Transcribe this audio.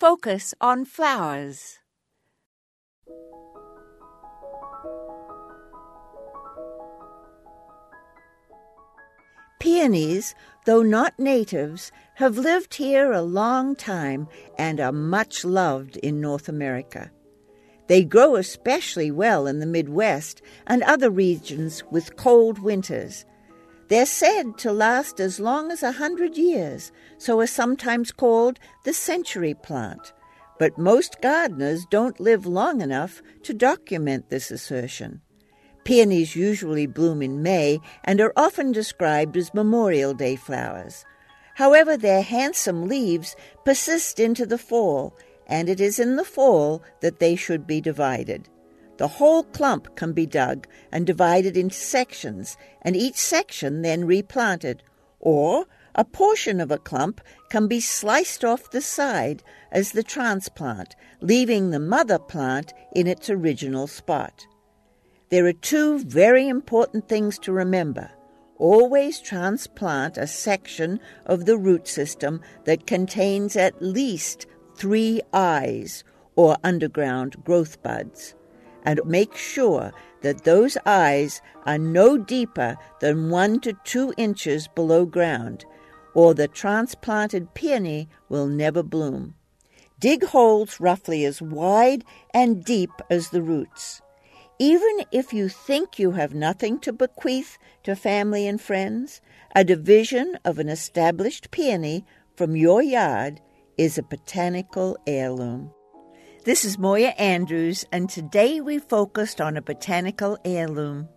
focus on flowers. Peonies, though not natives, have lived here a long time and are much loved in North America. They grow especially well in the Midwest and other regions with cold winters. They're said to last as long as a hundred years, so are sometimes called the century plant. But most gardeners don't live long enough to document this assertion. Peonies usually bloom in May and are often described as Memorial Day flowers. However, their handsome leaves persist into the fall and it is in the fall that they should be divided. The whole clump can be dug and divided into sections, and each section then replanted, or a portion of a clump can be sliced off the side as the transplant, leaving the mother plant in its original spot. There are two very important things to remember. Always transplant a section of the root system that contains at least three eyes or underground growth buds, and make sure that those eyes are no deeper than one to two inches below ground, or the transplanted peony will never bloom. Dig holes roughly as wide and deep as the roots. Even if you think you have nothing to bequeath to family and friends, a division of an established peony from your yard is a botanical heirloom. This is Moya Andrews, and today we focused on a botanical heirloom.